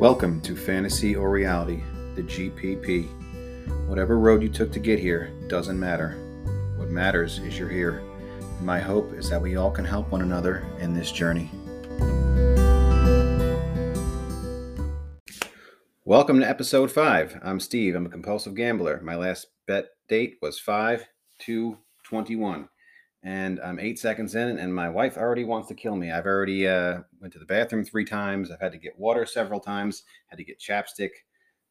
Welcome to Fantasy or Reality, the GPP. Whatever road you took to get here doesn't matter. What matters is you're here. My hope is that we all can help one another in this journey. Welcome to episode 5. I'm Steve. I'm a compulsive gambler. My last bet date was 5 to 21 and I'm eight seconds in, and my wife already wants to kill me. I've already uh, went to the bathroom three times. I've had to get water several times. Had to get chapstick.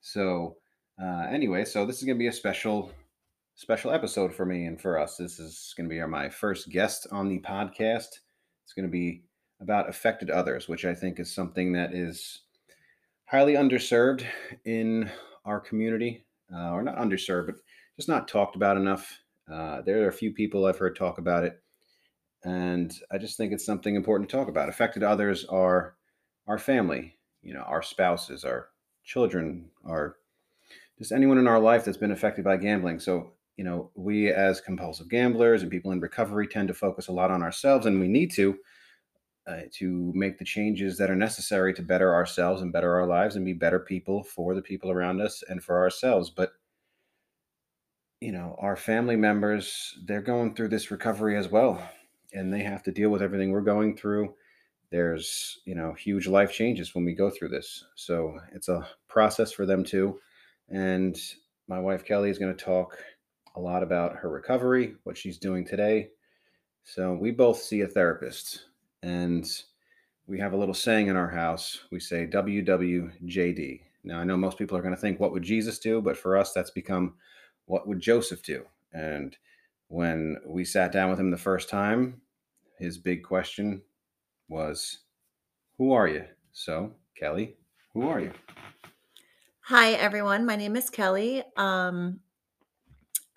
So uh, anyway, so this is gonna be a special, special episode for me and for us. This is gonna be our, my first guest on the podcast. It's gonna be about affected others, which I think is something that is highly underserved in our community, uh, or not underserved, but just not talked about enough uh, there are a few people I've heard talk about it, and I just think it's something important to talk about. Affected others are our family, you know, our spouses, our children, our just anyone in our life that's been affected by gambling. So, you know, we as compulsive gamblers and people in recovery tend to focus a lot on ourselves, and we need to. Uh, to make the changes that are necessary to better ourselves and better our lives and be better people for the people around us and for ourselves. But you know, our family members, they're going through this recovery as well, and they have to deal with everything we're going through. There's, you know, huge life changes when we go through this. So it's a process for them too. And my wife Kelly is going to talk a lot about her recovery, what she's doing today. So we both see a therapist, and we have a little saying in our house. We say WWJD. Now, I know most people are going to think, what would Jesus do? But for us, that's become what would Joseph do? And when we sat down with him the first time, his big question was, Who are you? So, Kelly, who are you? Hi, everyone. My name is Kelly. Um,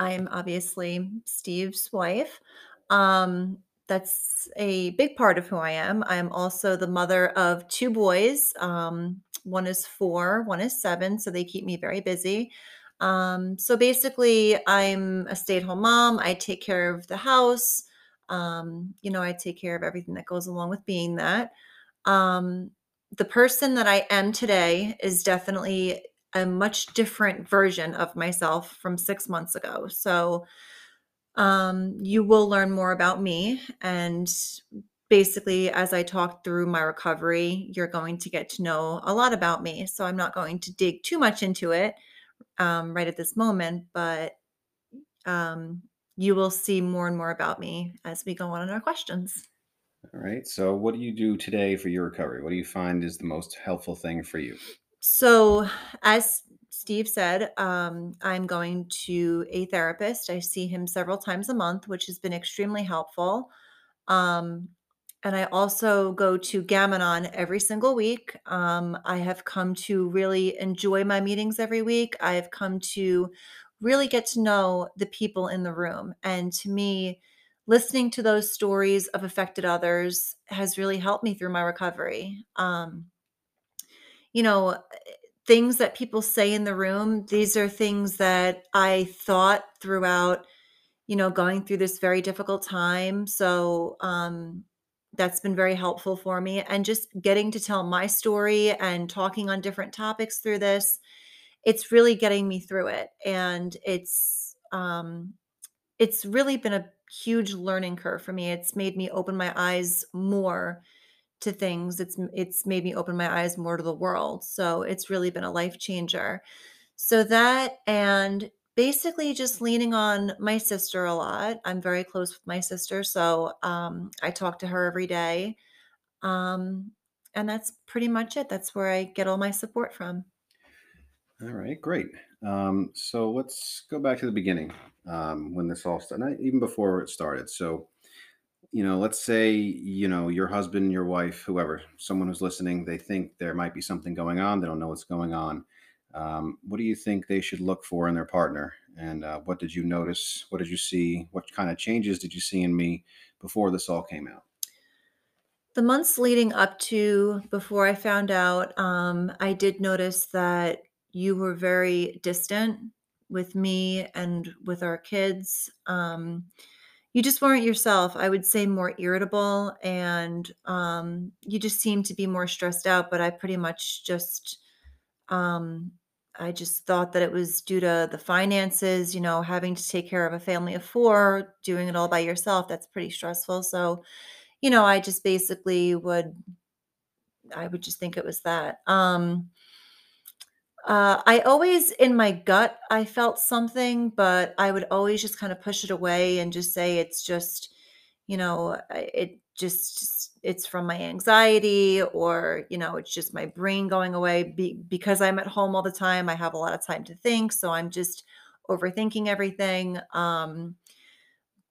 I'm obviously Steve's wife. Um, that's a big part of who I am. I'm also the mother of two boys. Um, one is four, one is seven, so they keep me very busy. Um, so basically, I'm a stay at home mom. I take care of the house. Um, you know, I take care of everything that goes along with being that. Um, the person that I am today is definitely a much different version of myself from six months ago. So, um, you will learn more about me. And basically, as I talk through my recovery, you're going to get to know a lot about me. So, I'm not going to dig too much into it um, right at this moment, but um, you will see more and more about me as we go on in our questions. All right. So, what do you do today for your recovery? What do you find is the most helpful thing for you? So, as Steve said, um, I'm going to a therapist. I see him several times a month, which has been extremely helpful. Um, and I also go to Gam-Anon every single week. Um, I have come to really enjoy my meetings every week. I have come to really get to know the people in the room. And to me, listening to those stories of affected others has really helped me through my recovery. Um, you know, things that people say in the room, these are things that I thought throughout, you know, going through this very difficult time. So, um, that's been very helpful for me and just getting to tell my story and talking on different topics through this it's really getting me through it and it's um it's really been a huge learning curve for me. It's made me open my eyes more to things. It's it's made me open my eyes more to the world. So it's really been a life changer. So that and basically just leaning on my sister a lot. I'm very close with my sister, so um, I talk to her every day. Um, and that's pretty much it. That's where I get all my support from. All right, great. Um, so let's go back to the beginning um, when this all started, even before it started. So, you know, let's say, you know, your husband, your wife, whoever, someone who's listening, they think there might be something going on. They don't know what's going on. Um, what do you think they should look for in their partner? And uh, what did you notice? What did you see? What kind of changes did you see in me before this all came out? The months leading up to before I found out, um, I did notice that you were very distant with me and with our kids. Um, you just weren't yourself. I would say more irritable, and um, you just seemed to be more stressed out. But I pretty much just Um, I just thought that it was due to the finances, you know, having to take care of a family of 4, doing it all by yourself, that's pretty stressful, so, you know, I just basically would I would just think it was that. Um, uh, I always in my gut, I felt something, but I would always just kinda push it away and just say it's just, you know, it just it's from my anxiety or, you know, it's just my brain going away be because I'm at home all the time, I have a lot of time to think, so I'm just overthinking everything, um,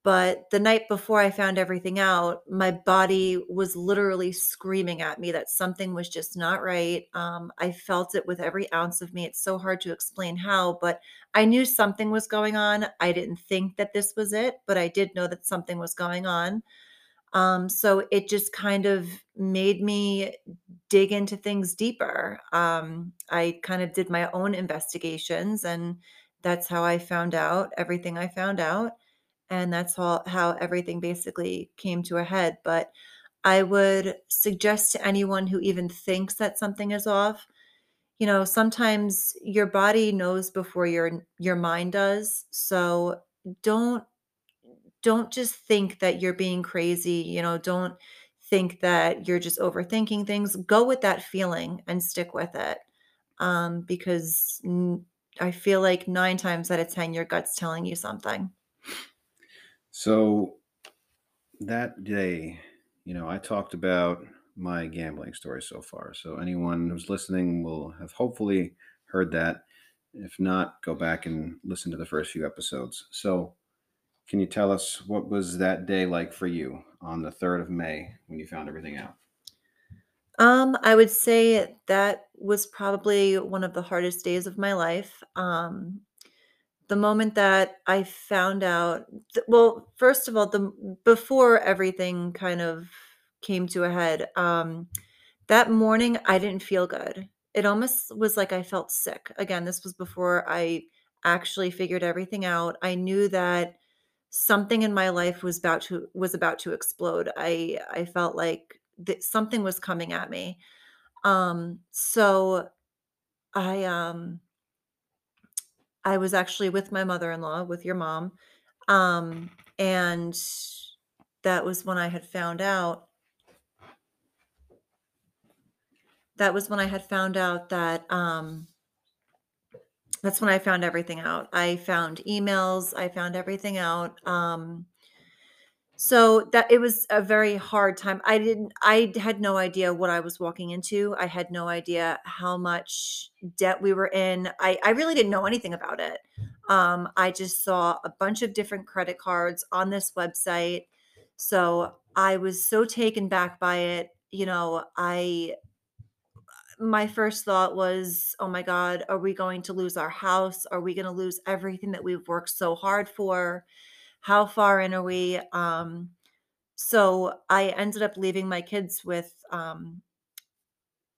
but the night before I found everything out, my body was literally screaming at me that something was just not right. Um, I felt it with every ounce of me. It's so hard to explain how, but I knew something was going on. I didn't think that this was it, but I did know that something was going on. Um, so it just kind of made me dig into things deeper. Um, I kind of did my own investigations, and that's how I found out everything I found out and that's all how everything basically came to a head, but I would suggest to anyone who even thinks that something is off, you know, sometimes your body knows before your your mind does, so don't don't just think that you're being crazy, you know, don't think that you're just overthinking things. Go with that feeling and stick with it, um, because n I feel like 9 times out of 10, your gut's telling you something. So that day, you know, I talked about my gambling story so far. So anyone who's listening will have hopefully heard that. If not, go back and listen to the first few episodes. So, can you tell us what was that day like for you on the 3rd of May when you found everything out? Um, I would say that was probably one of the hardest days of my life. Um, the moment that I found out th well, first of all, the before everything kind of came to a head, um, that morning, I didn't feel good. It almost was like I felt sick. Again, this was before I actually figured everything out. I knew that something in my life was about to was about to explode. I I felt like that something was coming at me. Um, so I, um I was actually with my mother-in-law, with your mom, um, and that was when I had found out that was when I had found out that, um that's when I found everything out. I found emails, I found everything out, um so that it was a very hard time. I didn't I had no idea what I was walking into. I had no idea how much debt we were in. I I really didn't know anything about it. Um, I just saw a bunch of different credit cards on this website. So I was so taken back by it. You know, I my first thought was, "Oh my god, are we going to lose our house? Are we gonna lose everything that we've worked so hard for? How far in are we?" Um, so I ended up leaving my kids with, um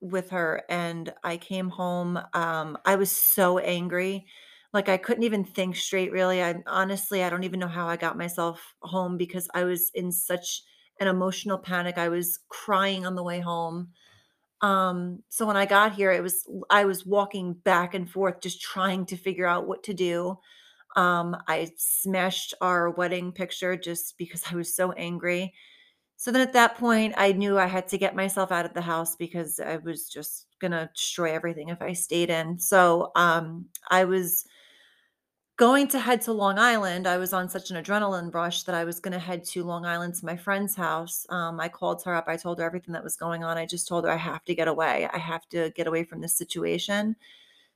with her, and I came home, um, I was so angry, like, I couldn't even think straight, really. I honestly, I don't even know how I got myself home because I was in such an emotional panic. I was crying on the way home. Um, so when I got here, it was I was walking back and forth just trying to figure out what to do. Um, I smashed our wedding picture just because I was so angry. So then at that point, I knew I had to get myself out of the house because I was just gonna destroy everything if I stayed in. So, um, I was going to head to Long Island. I was on such an adrenaline rush that I was gonna head to Long Island to my friend's house. Um, I called her up, I told her everything that was going on. I just told her, "I have to get away. I have to get away from this situation."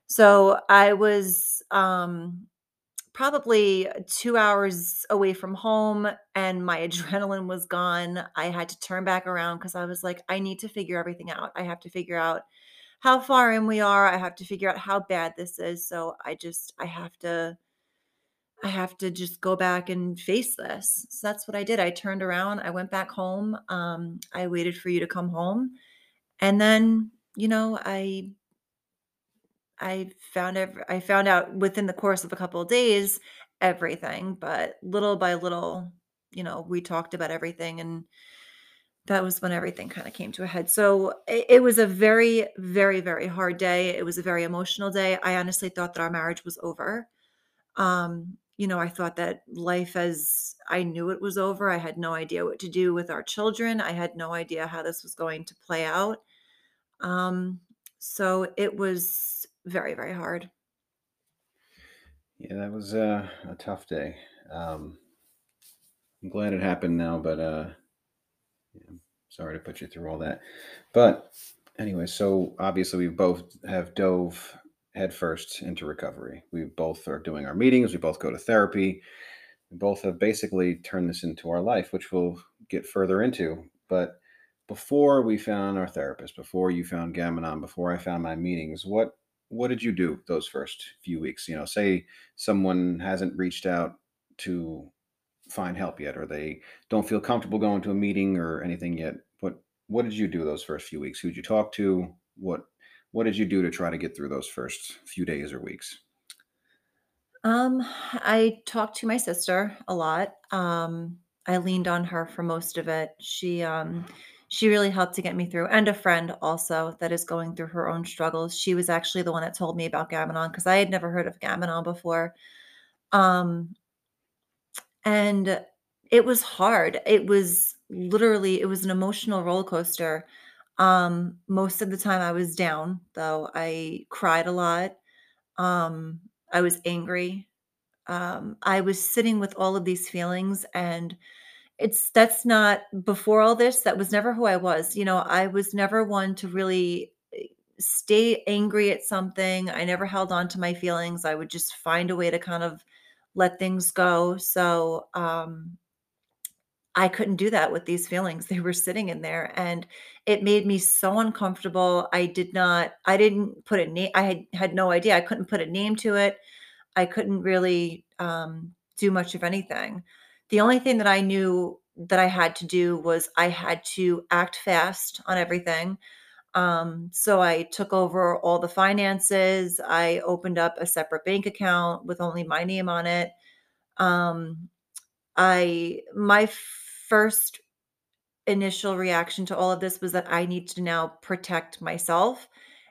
So I was, um, probably 2 hours away from home, and my adrenaline was gone. I had to turn back around because I was like, "I need to figure everything out. I have to figure out how far in we are. I have to figure out how bad this is. So I just I have to I have to just go back and face this." So that's what I did. I turned around, I went back home, um, I waited for you to come home, and then, you know, I I found ev I found out within the course of a couple of days everything, but little by little, you know, we talked about everything and that was when everything kinda came to a head. So, it it was a very, very, very hard day. It was a very emotional day. I honestly thought that our marriage was over. Um, you know, I thought that life as I knew it was over. I had no idea what to do with our children. I had no idea how this was going to play out. Um, so it was very, very hard. Yeah, that was uh, a tough day. Um, I'm glad it happened now, but uh, yeah, sorry to put you through all that. But anyway, so obviously we both have dove headfirst into recovery. We both are doing our meetings. We both go to therapy. We both have basically turned this into our life, which we'll get further into. But before we found our therapist, before you found Gamanon, before I found my meetings, what what did you do those first few weeks? You know, say someone hasn't reached out to find help yet, or they don't feel comfortable going to a meeting or anything yet. What what did you do those first few weeks? Who'd you talk to? What what did you do to try to get through those first few days or weeks? Um, I talked to my sister a lot. Um, I leaned on her for most of it. She um she really helped to get me through and a friend also that is going through her own struggles. She was actually the one that told me about Gamanon because I had never heard of Gamanon before. Um, and it was hard. It was literally it was an emotional roller coaster. Um, most of the time I was down, though. I cried a lot. Um, I was angry. Um, I was sitting with all of these feelings and it's that's not before all this, that was never who I was. You know, I was never one to really eh, stay angry at something. I never held on to my feelings. I would just find a way to kind of let things go. So, um, I couldn't do that with these feelings. They were sitting in there and it made me so uncomfortable. I did not I didn't put a name I had had no idea. I couldn't put a name to it. I couldn't really um, do much of anything. The only thing that I knew that I had to do was I had to act fast on everything. Um, so I took over all the finances. I opened up a separate bank account with only my name on it. Um, I my first initial reaction to all of this was that I need to now protect myself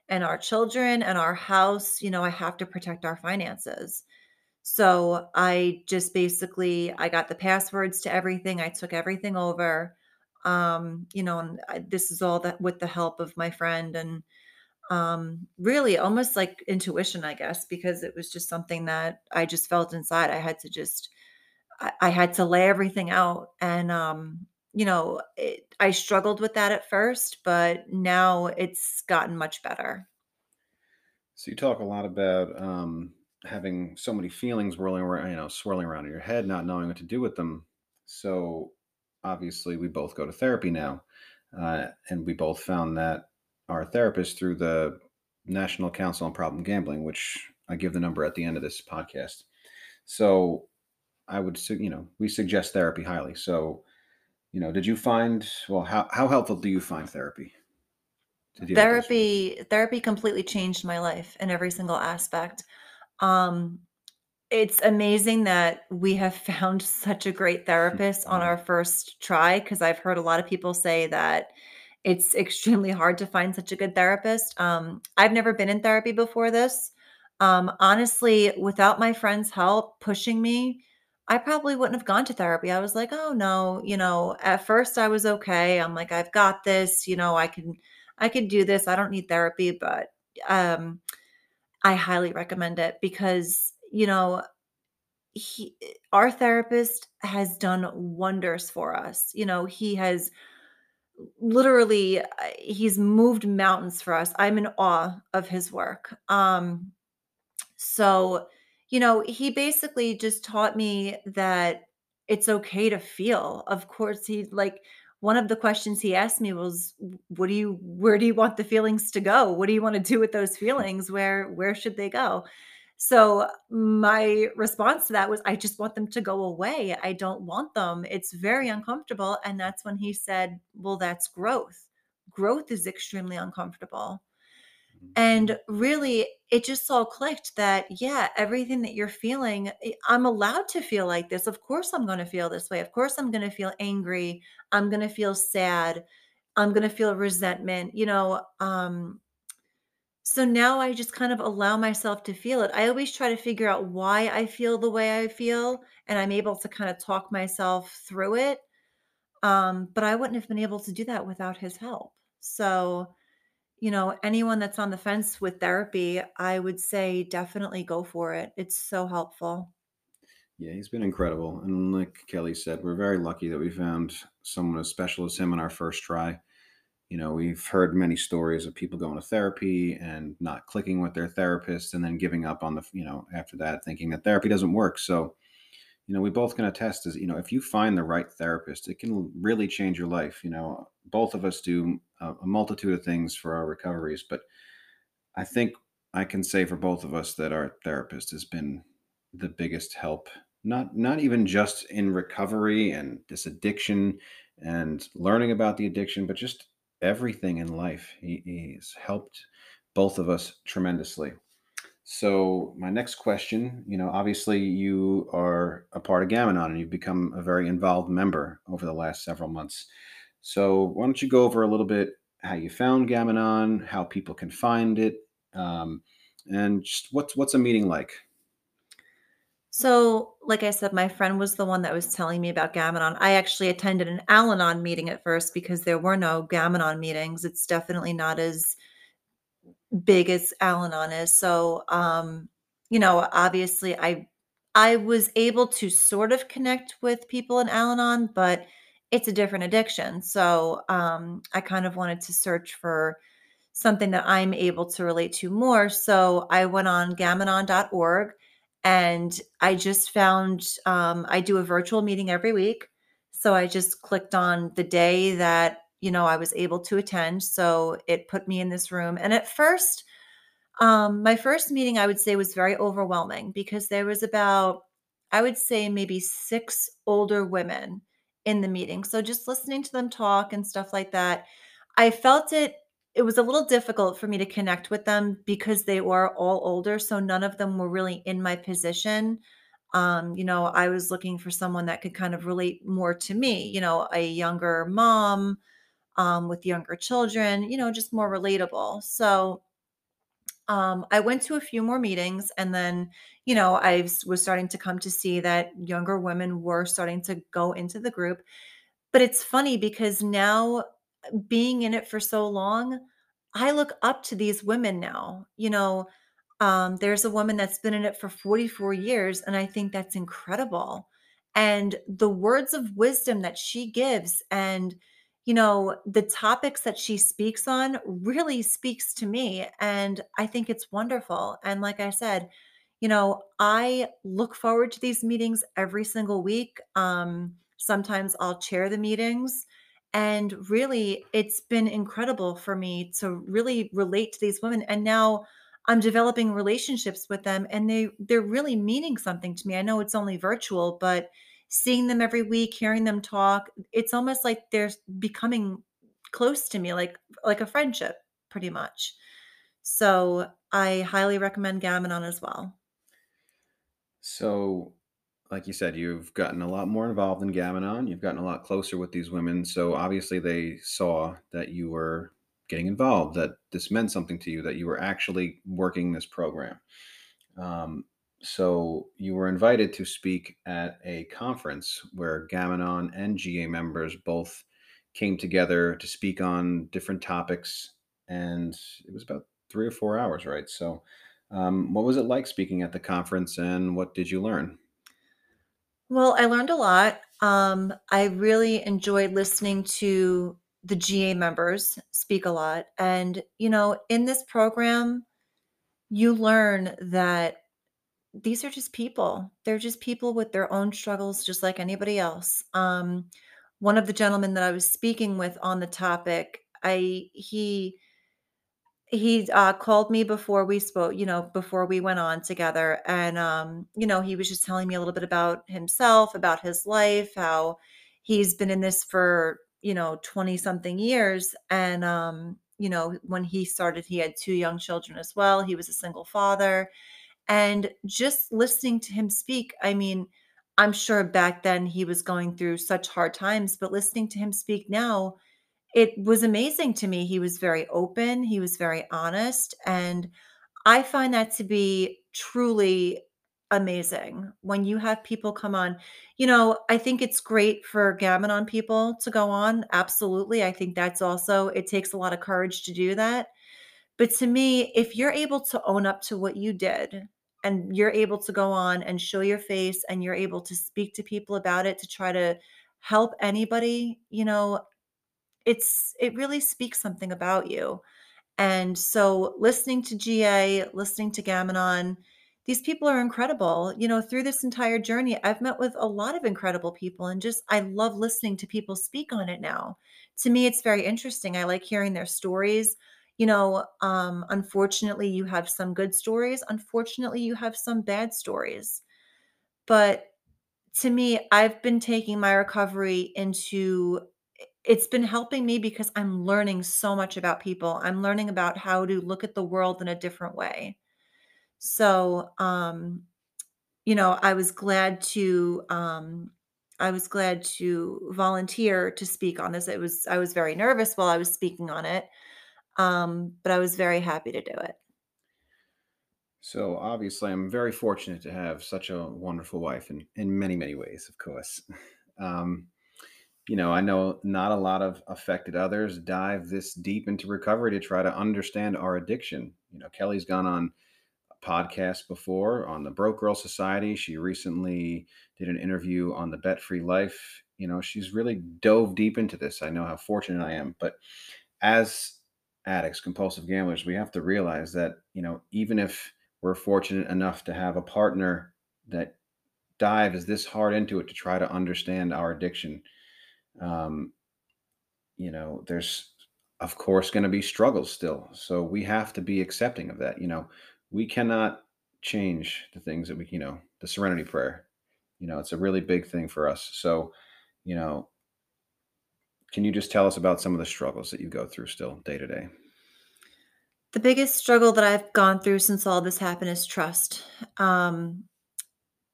and our children and our house. You know, I have to protect our finances. So I just basically I got the passwords to everything. I took everything over. Um, you know, and I, this is all that with the help of my friend and um really almost like intuition, I guess, because it was just something that I just felt inside. I had to just I, had to lay everything out and um you know, it, I struggled with that at first, but now it's gotten much better. So you talk a lot about um, having so many feelings whirling around, you know, swirling around in your head, not knowing what to do with them. So obviously, we both go to therapy now, uh, and we both found that our therapist through the National Council on Problem Gambling, which I give the number at the end of this podcast. So I would, su- you know, we suggest therapy highly. So, you know, did you find, well, how, how helpful do you find therapy to deal with those feelings? Therapy therapy completely changed my life in every single aspect. Um, it's amazing that we have found such a great therapist on Mhm. our first try because I've heard a lot of people say that it's extremely hard to find such a good therapist. Um, I've never been in therapy before this. Um, honestly, without my friend's help pushing me, I probably wouldn't have gone to therapy. I was like, "Oh no," you know, at first I was okay. I'm like, "I've got this, you know, I can I can do this. I don't need therapy." But um I highly recommend it because, you know, he our therapist has done wonders for us. You know, he has literally he's moved mountains for us. I'm in awe of his work. Um so, you know, he basically just taught me that it's okay to feel. Of course, he like one of the questions he asked me was, "What do you where do you want the feelings to go? What do you want to do with those feelings? Where where should they go?" So, my response to that was, "I just want them to go away. I don't want them. It's very uncomfortable." And that's when he said, "Well, that's growth. Growth is extremely uncomfortable." And really, it just all clicked that, yeah, everything that you're feeling, eh, I'm allowed to feel like this. Of course, I'm going to feel this way. Of course, I'm going to feel angry. I'm going to feel sad. I'm going to feel resentment. You know, um, so now I just kind of allow myself to feel it. I always try to figure out why I feel the way I feel, and I'm able to kind of talk myself through it. Um, but I wouldn't have been able to do that without his help. So, you know, anyone that's on the fence with therapy, I would say definitely go for it. It's so helpful. Yeah, he's been incredible. And like Kelly said, we're very lucky that we found someone as special as him on our first try. You know, we've heard many stories of people going to therapy and not clicking with their therapist and then giving up on the, you know, after that, thinking that therapy doesn't work. So, you know, we both can attest is, you know, if you find the right therapist, it can really change your life. You know, both of us do a, a multitude of things for our recoveries, but I think I can say for both of us that our therapist has been the biggest help. Not not even just in recovery and this addiction and learning about the addiction, but just everything in life. He, he's helped both of us tremendously. So my next question, you know, obviously you are a part of Gamanon and you've become a very involved member over the last several months. So why don't you go over a little bit how you found Gamanon, how people can find it, um, and just what's what's a meeting like? So, like I said, my friend was the one that was telling me about Gamanon. I actually attended an Al Anon meeting at first because there were no Gamanon meetings. It's definitely not as big as Al-Anon is. So, um, you know, obviously I I was able to sort of connect with people in Al-Anon, but it's a different addiction. So, um, I kind of wanted to search for something that I'm able to relate to more. So I went on gamanon.org and I just found um, I do a virtual meeting every week. So I just clicked on the day that you know, I was able to attend. So it put me in this room. And at first, um, my first meeting, I would say, was very overwhelming because there was about, I would say, maybe six older women in the meeting. So just listening to them talk and stuff like that, I felt it. It was a little difficult for me to connect with them because they were all older. So none of them were really in my position. Um, you know, I was looking for someone that could kind of relate more to me, you know, a younger mom, um, with younger children, you know, just more relatable. So um, I went to a few more meetings and then, you know, I was starting to come to see that younger women were starting to go into the group. But it's funny because now being in it for so long, I look up to these women now. You know, um, there's a woman that's been in it for 44 years, and I think that's incredible. And the words of wisdom that she gives and you know, the topics that she speaks on really speaks to me. And I think it's wonderful. And like I said, you know, I look forward to these meetings every single week. Um, sometimes I'll chair the meetings. And really, it's been incredible for me to really relate to these women. And now I'm developing relationships with them and they they're really meaning something to me. I know it's only virtual, but seeing them every week, hearing them talk, it's almost like they're becoming close to me, like like a friendship, pretty much. So I highly recommend Gamanon as well. So, like you said, you've gotten a lot more involved in Gamanon. You've gotten a lot closer with these women. So obviously, they saw that you were getting involved, that this meant something to you, that you were actually working this program. Um, so you were invited to speak at a conference where Gamanon and GA members both came together to speak on different topics, and it was about three or four hours, right? So, um, what was it like speaking at the conference, and what did you learn? Well, I learned a lot. Um, I really enjoyed listening to the GA members speak a lot. And, you know, in this program, you learn that these are just people. They're just people with their own struggles, just like anybody else. Um, one of the gentlemen that I was speaking with on the topic, I he he uh, called me before we spoke, you know, before we went on together, and um, you know, he was just telling me a little bit about himself, about his life, how he's been in this for you know 20 something years and um you know, when he started, he had 2 young children as well. He was a single father. And just listening to him speak, I mean, I'm sure back then he was going through such hard times, but listening to him speak now, it was amazing to me. He was very open, he was very honest, and I find that to be truly amazing when you have people come on. You know, I think it's great for Gam-Anon people to go on. Absolutely. I think that's also, it takes a lot of courage to do that. But to me, if you're able to own up to what you did and you're able to go on and show your face and you're able to speak to people about it to try to help anybody, you know, it's it really speaks something about you. And so listening to GA, listening to Gam-Anon, these people are incredible. You know, through this entire journey, I've met with a lot of incredible people and just I love listening to people speak on it now. To me, it's very interesting. I like hearing their stories. You know, um, unfortunately, you have some good stories. Unfortunately, you have some bad stories. But to me, I've been taking my recovery into it's been helping me because I'm learning so much about people. I'm learning about how to look at the world in a different way. So, um, you know, I was glad to um I was glad to volunteer to speak on this. It was I was very nervous while I was speaking on it. Um, but I was very happy to do it. So obviously, I'm very fortunate to have such a wonderful wife in, in many, many ways, of course. Um, you know, I know not a lot of affected others dive this deep into recovery to try to understand our addiction. You know, Kelly's gone on a podcast before on the Broke Girl Society. She recently did an interview on the Bet Free Life. You know, she's really dove deep into this. I know how fortunate I am. But as addicts, compulsive gamblers, we have to realize that, you know, even if we're fortunate enough to have a partner that dives this hard into it to try to understand our addiction, um, you know, there's of course going to be struggles still. So we have to be accepting of that. You know, we cannot change the things that we, you know, the serenity prayer. You know, it's a really big thing for us. So, you know, can you just tell us about some of the struggles that you go through still day to day? The biggest struggle that I've gone through since all this happened is trust. Um,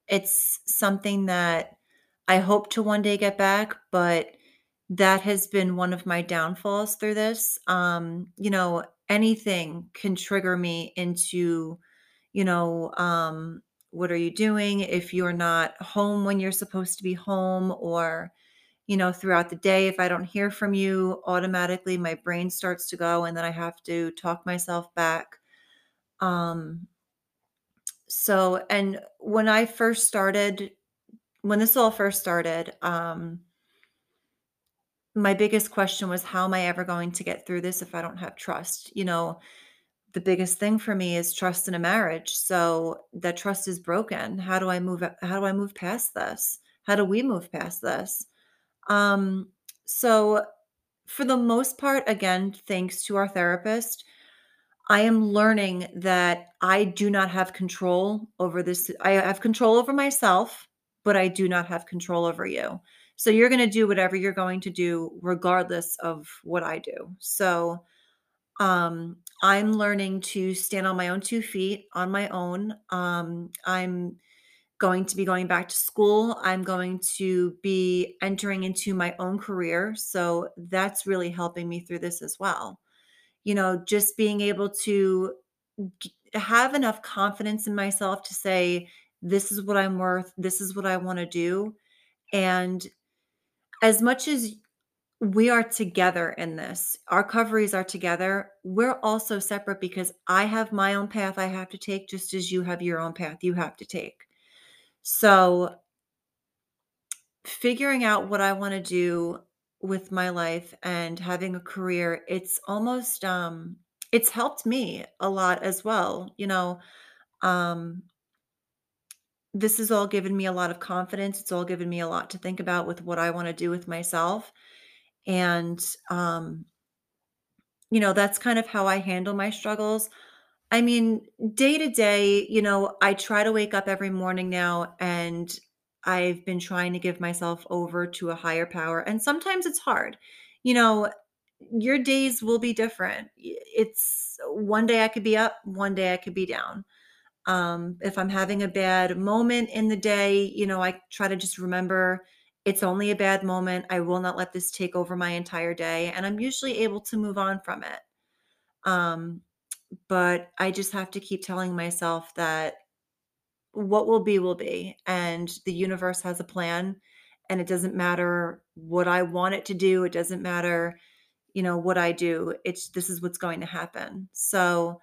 it's something that I hope to one day get back, but that has been one of my downfalls through this. Um, you know, anything can trigger me into, you know, um, what are you doing if you're not home when you're supposed to be home or you know throughout the day if i don't hear from you automatically my brain starts to go and then i have to talk myself back. Um so and when i first started when this all first started um my biggest question was how am i ever going to get through this if i don't have trust? You know the biggest thing for me is trust in a marriage so that trust is broken. How do i move how do i move past this? How do we move past this um so for the most part again thanks to our therapist I am learning that I do not have control over this. I have control over myself, but I do not have control over you. So you're going to do whatever you're going to do regardless of what I do. So um I'm learning to stand on my own two feet on my own. Um I'm going to be going back to school. I'm going to be entering into my own career. So that's really helping me through this as well you know, just being able to have enough confidence in myself to say, this is what I'm worth, this is what I want to do. And as much as we are together in this, our coveries are together, we're also separate because I have my own path I have to take, just as you have your own path you have to take. So, figuring out what I want to do with my life and having a career, it's almost um it's helped me a lot as well. You know, um this has all given me a lot of confidence. It's all given me a lot to think about with what I want to do with myself. And um you know, that's kind of how I handle my struggles. I mean, day to day, you know, I try to wake up every morning now and I've been trying to give myself over to a higher power. And sometimes it's hard. You know, your days will be different. It's one day I could be up, one day I could be down. Um, if I'm having a bad moment in the day, you know, I try to just remember it's only a bad moment. I will not let this take over my entire day. And I'm usually able to move on from it. Um, but I just have to keep telling myself that what will be, will be. And the universe has a plan. And it doesn't matter what I want it to do. It doesn't matter, you know, what I do. It's this is what's going to happen. So,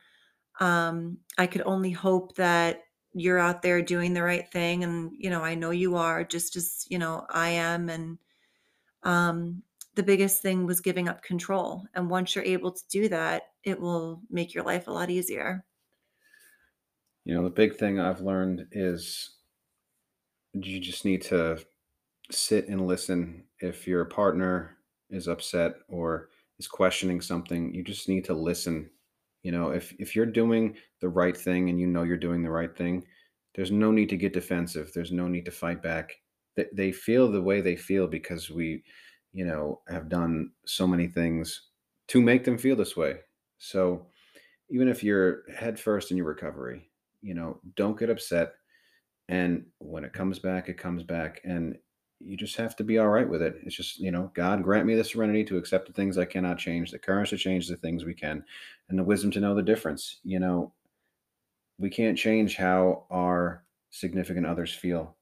um, I could only hope that you're out there doing the right thing, and, you know, I know you are just as, you know, I am, and, um, the biggest thing was giving up control, and once you're able to do that, it will make your life a lot easier. You know, the big thing I've learned is you just need to sit and listen. If your partner is upset or is questioning something, you just need to listen. You know, if if you're doing the right thing and you know you're doing the right thing, there's no need to get defensive. There's no need to fight back. They, they feel the way they feel because we, you know, have done so many things to make them feel this way. So even if you're head first in your recovery, you know, don't get upset and when it comes back, it comes back. And you just have to be all right with it. It's just, you know, God grant me the serenity to accept the things I cannot change, the courage to change the things we can, and the wisdom to know the difference. You know, we can't change how our significant others feel.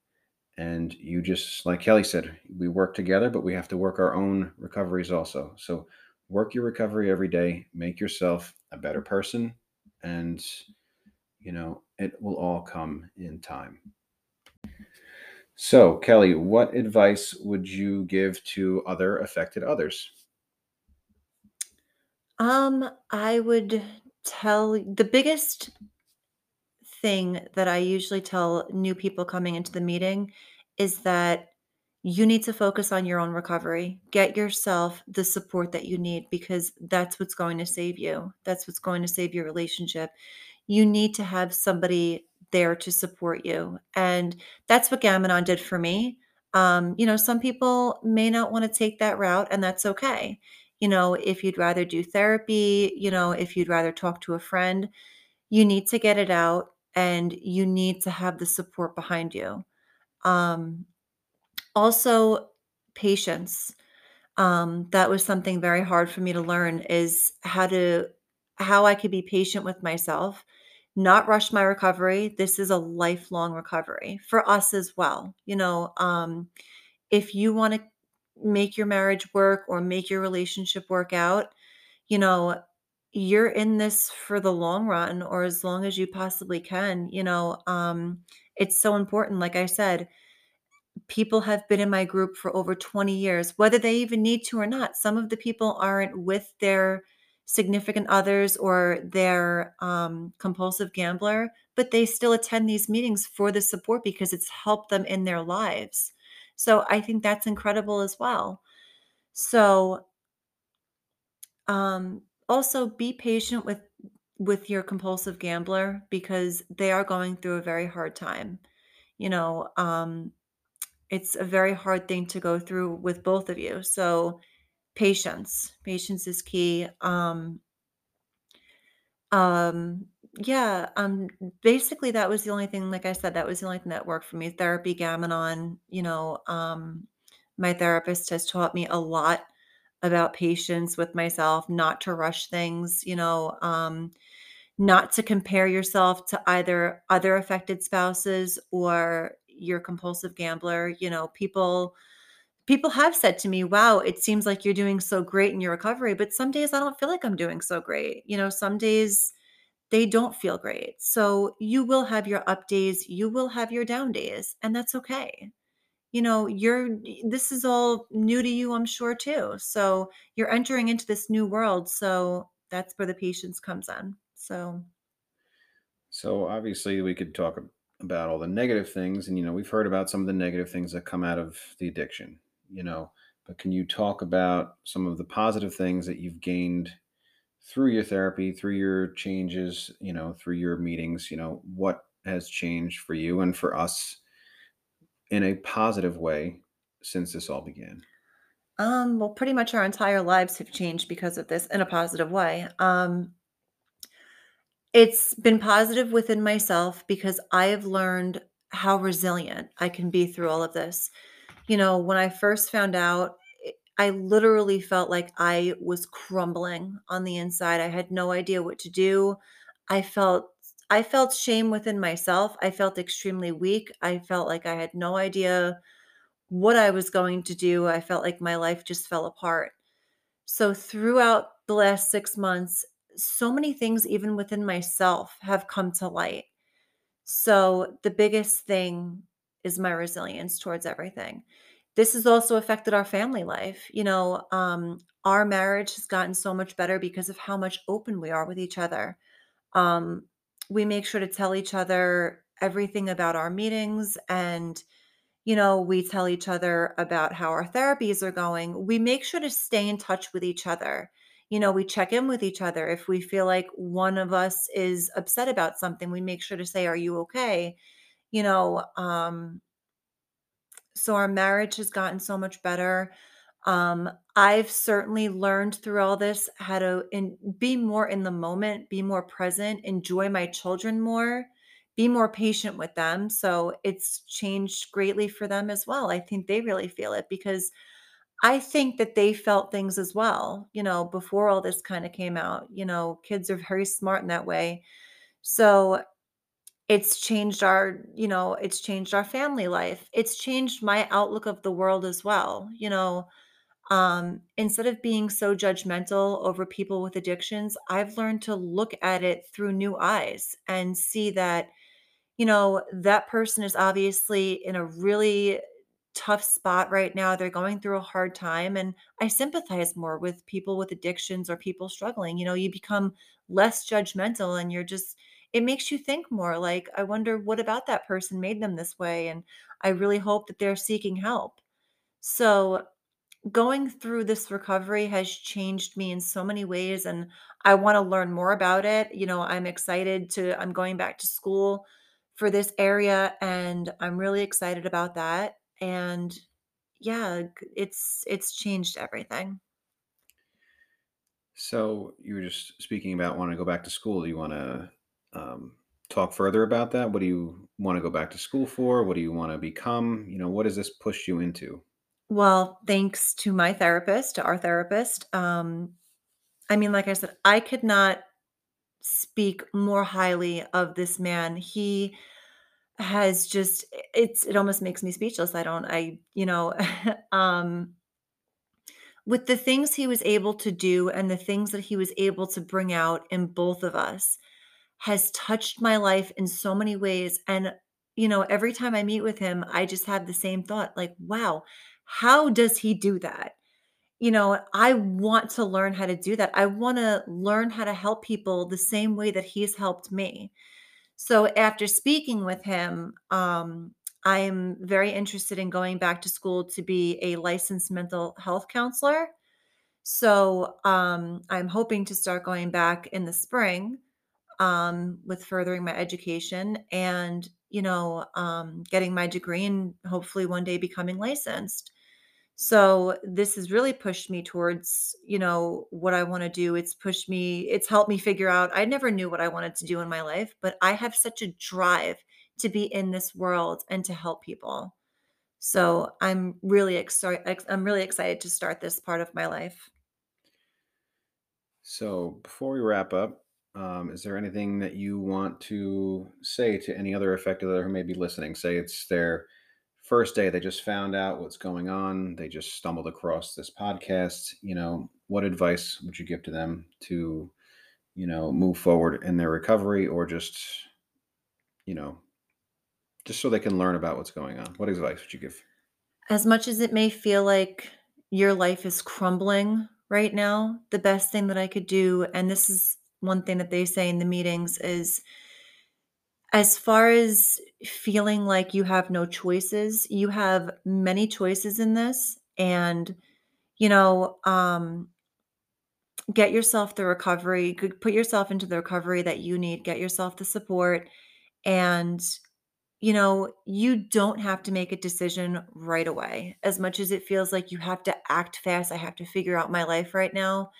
And you just, like Kelly said, we work together, but we have to work our own recoveries also. So work your recovery every day, make yourself a better person, and, you know, it will all come in time. So, Kelly, what advice would you give to other affected others? Um, I would tell the biggest thing that I usually tell new people coming into the meeting is that you need to focus on your own recovery. Get yourself the support that you need because that's what's going to save you. That's what's going to save your relationship. You need to have somebody there to support you. And that's what Gamanon did for me. Um, you know, some people may not want to take that route, and that's okay. You know, if you'd rather do therapy, you know, if you'd rather talk to a friend, you need to get it out and you need to have the support behind you. Um, also, patience. Um, that was something very hard for me to learn is how to how I could be patient with myself, not rush my recovery. This is a lifelong recovery for us as well. You know, um, if you want to make your marriage work or make your relationship work out, you know, you're in this for the long run or as long as you possibly can. You know, um, it's so important. Like I said, people have been in my group for over 20 years, whether they even need to or not. Some of the people aren't with their significant others or their um, compulsive gambler, but they still attend these meetings for the support because it's helped them in their lives. So I think that's incredible as well. So um, also be patient with with your compulsive gambler because they are going through a very hard time. You know, um, it's a very hard thing to go through with both of you. So patience, patience is key. Um, um, yeah, um, basically that was the only thing, like I said, that was the only thing that worked for me. Therapy, Gamanon, you know, um, my therapist has taught me a lot about patience with myself, not to rush things, you know, um, not to compare yourself to either other affected spouses or your compulsive gambler. You know, people people have said to me, "Wow, it seems like you're doing so great in your recovery," but some days I don't feel like I'm doing so great. You know, some days they don't feel great. So you will have your up days, you will have your down days, and that's okay. You know, you're this is all new to you, I'm sure too. So you're entering into this new world. So that's where the patience comes in. So So, obviously, we could talk about all the negative things, and, you know, we've heard about some of the negative things that come out of the addiction, you know, but can you talk about some of the positive things that you've gained through your therapy, through your changes, you know, through your meetings, you know, what has changed for you and for us in a positive way since this all began? Um, well, pretty much our entire lives have changed because of this in a positive way. Um, it's been positive within myself because I have learned how resilient I can be through all of this. You know, when I first found out, I literally felt like I was crumbling on the inside. I had no idea what to do. I felt I felt shame within myself. I felt extremely weak. I felt like I had no idea what I was going to do. I felt like my life just fell apart. So throughout the last 6 months, so many things even within myself have come to light. So the biggest thing is my resilience towards everything. This has also affected our family life. You know, um, our marriage has gotten so much better because of how much open we are with each other. Um, we make sure to tell each other everything about our meetings and you know, we tell each other about how our therapies are going. We make sure to stay in touch with each other. You know, we check in with each other. If we feel like one of us is upset about something, we make sure to say, Are you okay? You know, um, so our marriage has gotten so much better. Um, I've certainly learned through all this how to in, be more in the moment, be more present, enjoy my children more, be more patient with them. So it's changed greatly for them as well. I think they really feel it because I think that they felt things as well, you know, before all this kind of came out. You know, kids are very smart in that way. So it's changed our, you know, it's changed our family life. It's changed my outlook of the world as well. You know, um, instead of being so judgmental over people with addictions, I've learned to look at it through new eyes and see that, you know, that person is obviously in a really tough spot right now. They're going through a hard time. And I sympathize more with people with addictions or people struggling. You know, you become less judgmental and you're just, it makes you think more like, I wonder what about that person made them this way. And I really hope that they're seeking help. So, going through this recovery has changed me in so many ways and I want to learn more about it. You know, I'm excited to I'm going back to school for this area and I'm really excited about that. And yeah, it's it's changed everything. So you were just speaking about wanting to go back to school. Do you want to um, talk further about that? What do you want to go back to school for? What do you want to become? You know, what does this push you into? Well, thanks to my therapist, to our therapist. Um I mean, like I said, I could not speak more highly of this man. He Has just it's it almost makes me speechless. I don't I you know, um, with the things he was able to do and the things that he was able to bring out in both of us has touched my life in so many ways, and, you know, every time I meet with him, I just have the same thought, like, "Wow, how does he do that?" You know, I want to learn how to do that. I wanna learn how to help people the same way that he's helped me. So after speaking with him, um, I'm very interested in going back to school to be a licensed mental health counselor. So um, I'm hoping to start going back in the spring um, with furthering my education and, you know, um, getting my degree and hopefully one day becoming licensed. So this has really pushed me towards, you know, what I want to do. It's pushed me, it's helped me figure out I never knew what I wanted to do in my life, but I have such a drive to be in this world and to help people. So I'm really excited I'm really excited to start this part of my life. So before we wrap up, um, is there anything that you want to say to any other affected who may be listening? Say it's their first day, they just found out what's going on, they just stumbled across this podcast. You know, what advice would you give to them to, you know, move forward in their recovery or just, you know, just so they can learn about what's going on? What advice would you give? As much as it may feel like your life is crumbling right now, the best thing that I could do and this is one thing that they say in the meetings is As far as feeling like you have no choices, you have many choices in this and, you know, um, get yourself the recovery, put yourself into the recovery that you need, get yourself the support, and you know, you don't have to make a decision right away. As much as it feels like you have to act fast, I have to figure out my life right now.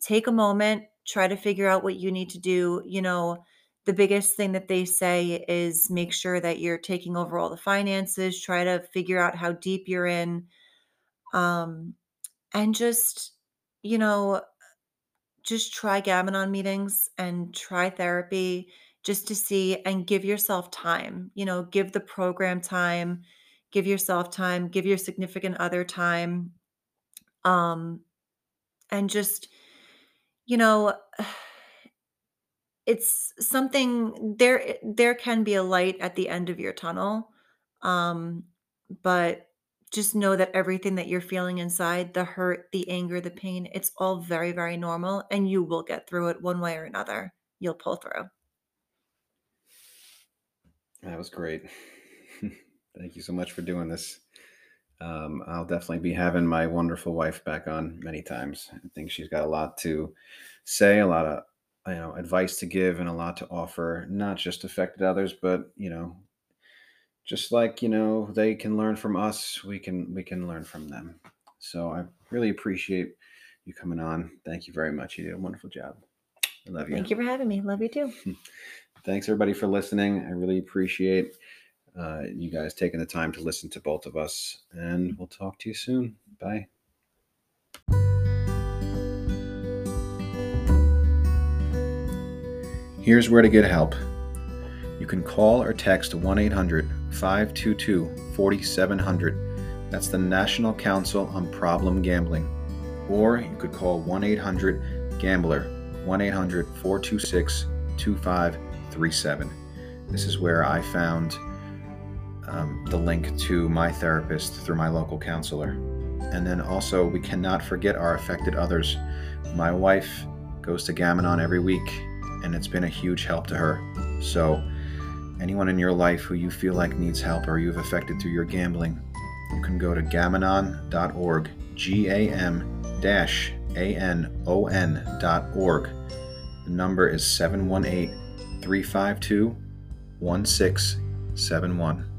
Take a moment, try to figure out what you need to do. You know, the biggest thing that they say is make sure that you're taking over all the finances, try to figure out how deep you're in. Um, and just, you know, just try Gam-Anon meetings and try therapy just to see and give yourself time. You know, give the program time, give yourself time, give your significant other time. Um, and just, you know, it's something there there can be a light at the end of your tunnel. Um, but just know that everything that you're feeling inside, the hurt, the anger, the pain, it's all very, very normal and you will get through it one way or another. You'll pull through. That was great. Thank you so much for doing this. Um, I'll definitely be having my wonderful wife back on many times. I think she's got a lot to say, a lot of you know advice to give, and a lot to offer. Not just affected others, but you know, just like you know they can learn from us, we can we can learn from them. So I really appreciate you coming on. Thank you very much. You did a wonderful job. I love you. Thank you for having me. Love you too. Thanks everybody for listening. I really appreciate uh, you guys taking the time to listen to both of us, and we'll talk to you soon. Bye. Here's where to get help. You can call or text 1 800 522 4700. That's the National Council on Problem Gambling. Or you could call 1 800 Gambler, 1 800 426 2537. This is where I found um, the link to my therapist through my local counselor. And then also, we cannot forget our affected others. My wife goes to Gam-Anon every week, and it's been a huge help to her. So, anyone in your life who you feel like needs help or you've affected through your gambling, you can go to gamanon.org, G A M A N O N.org. The number is 718 352 1671.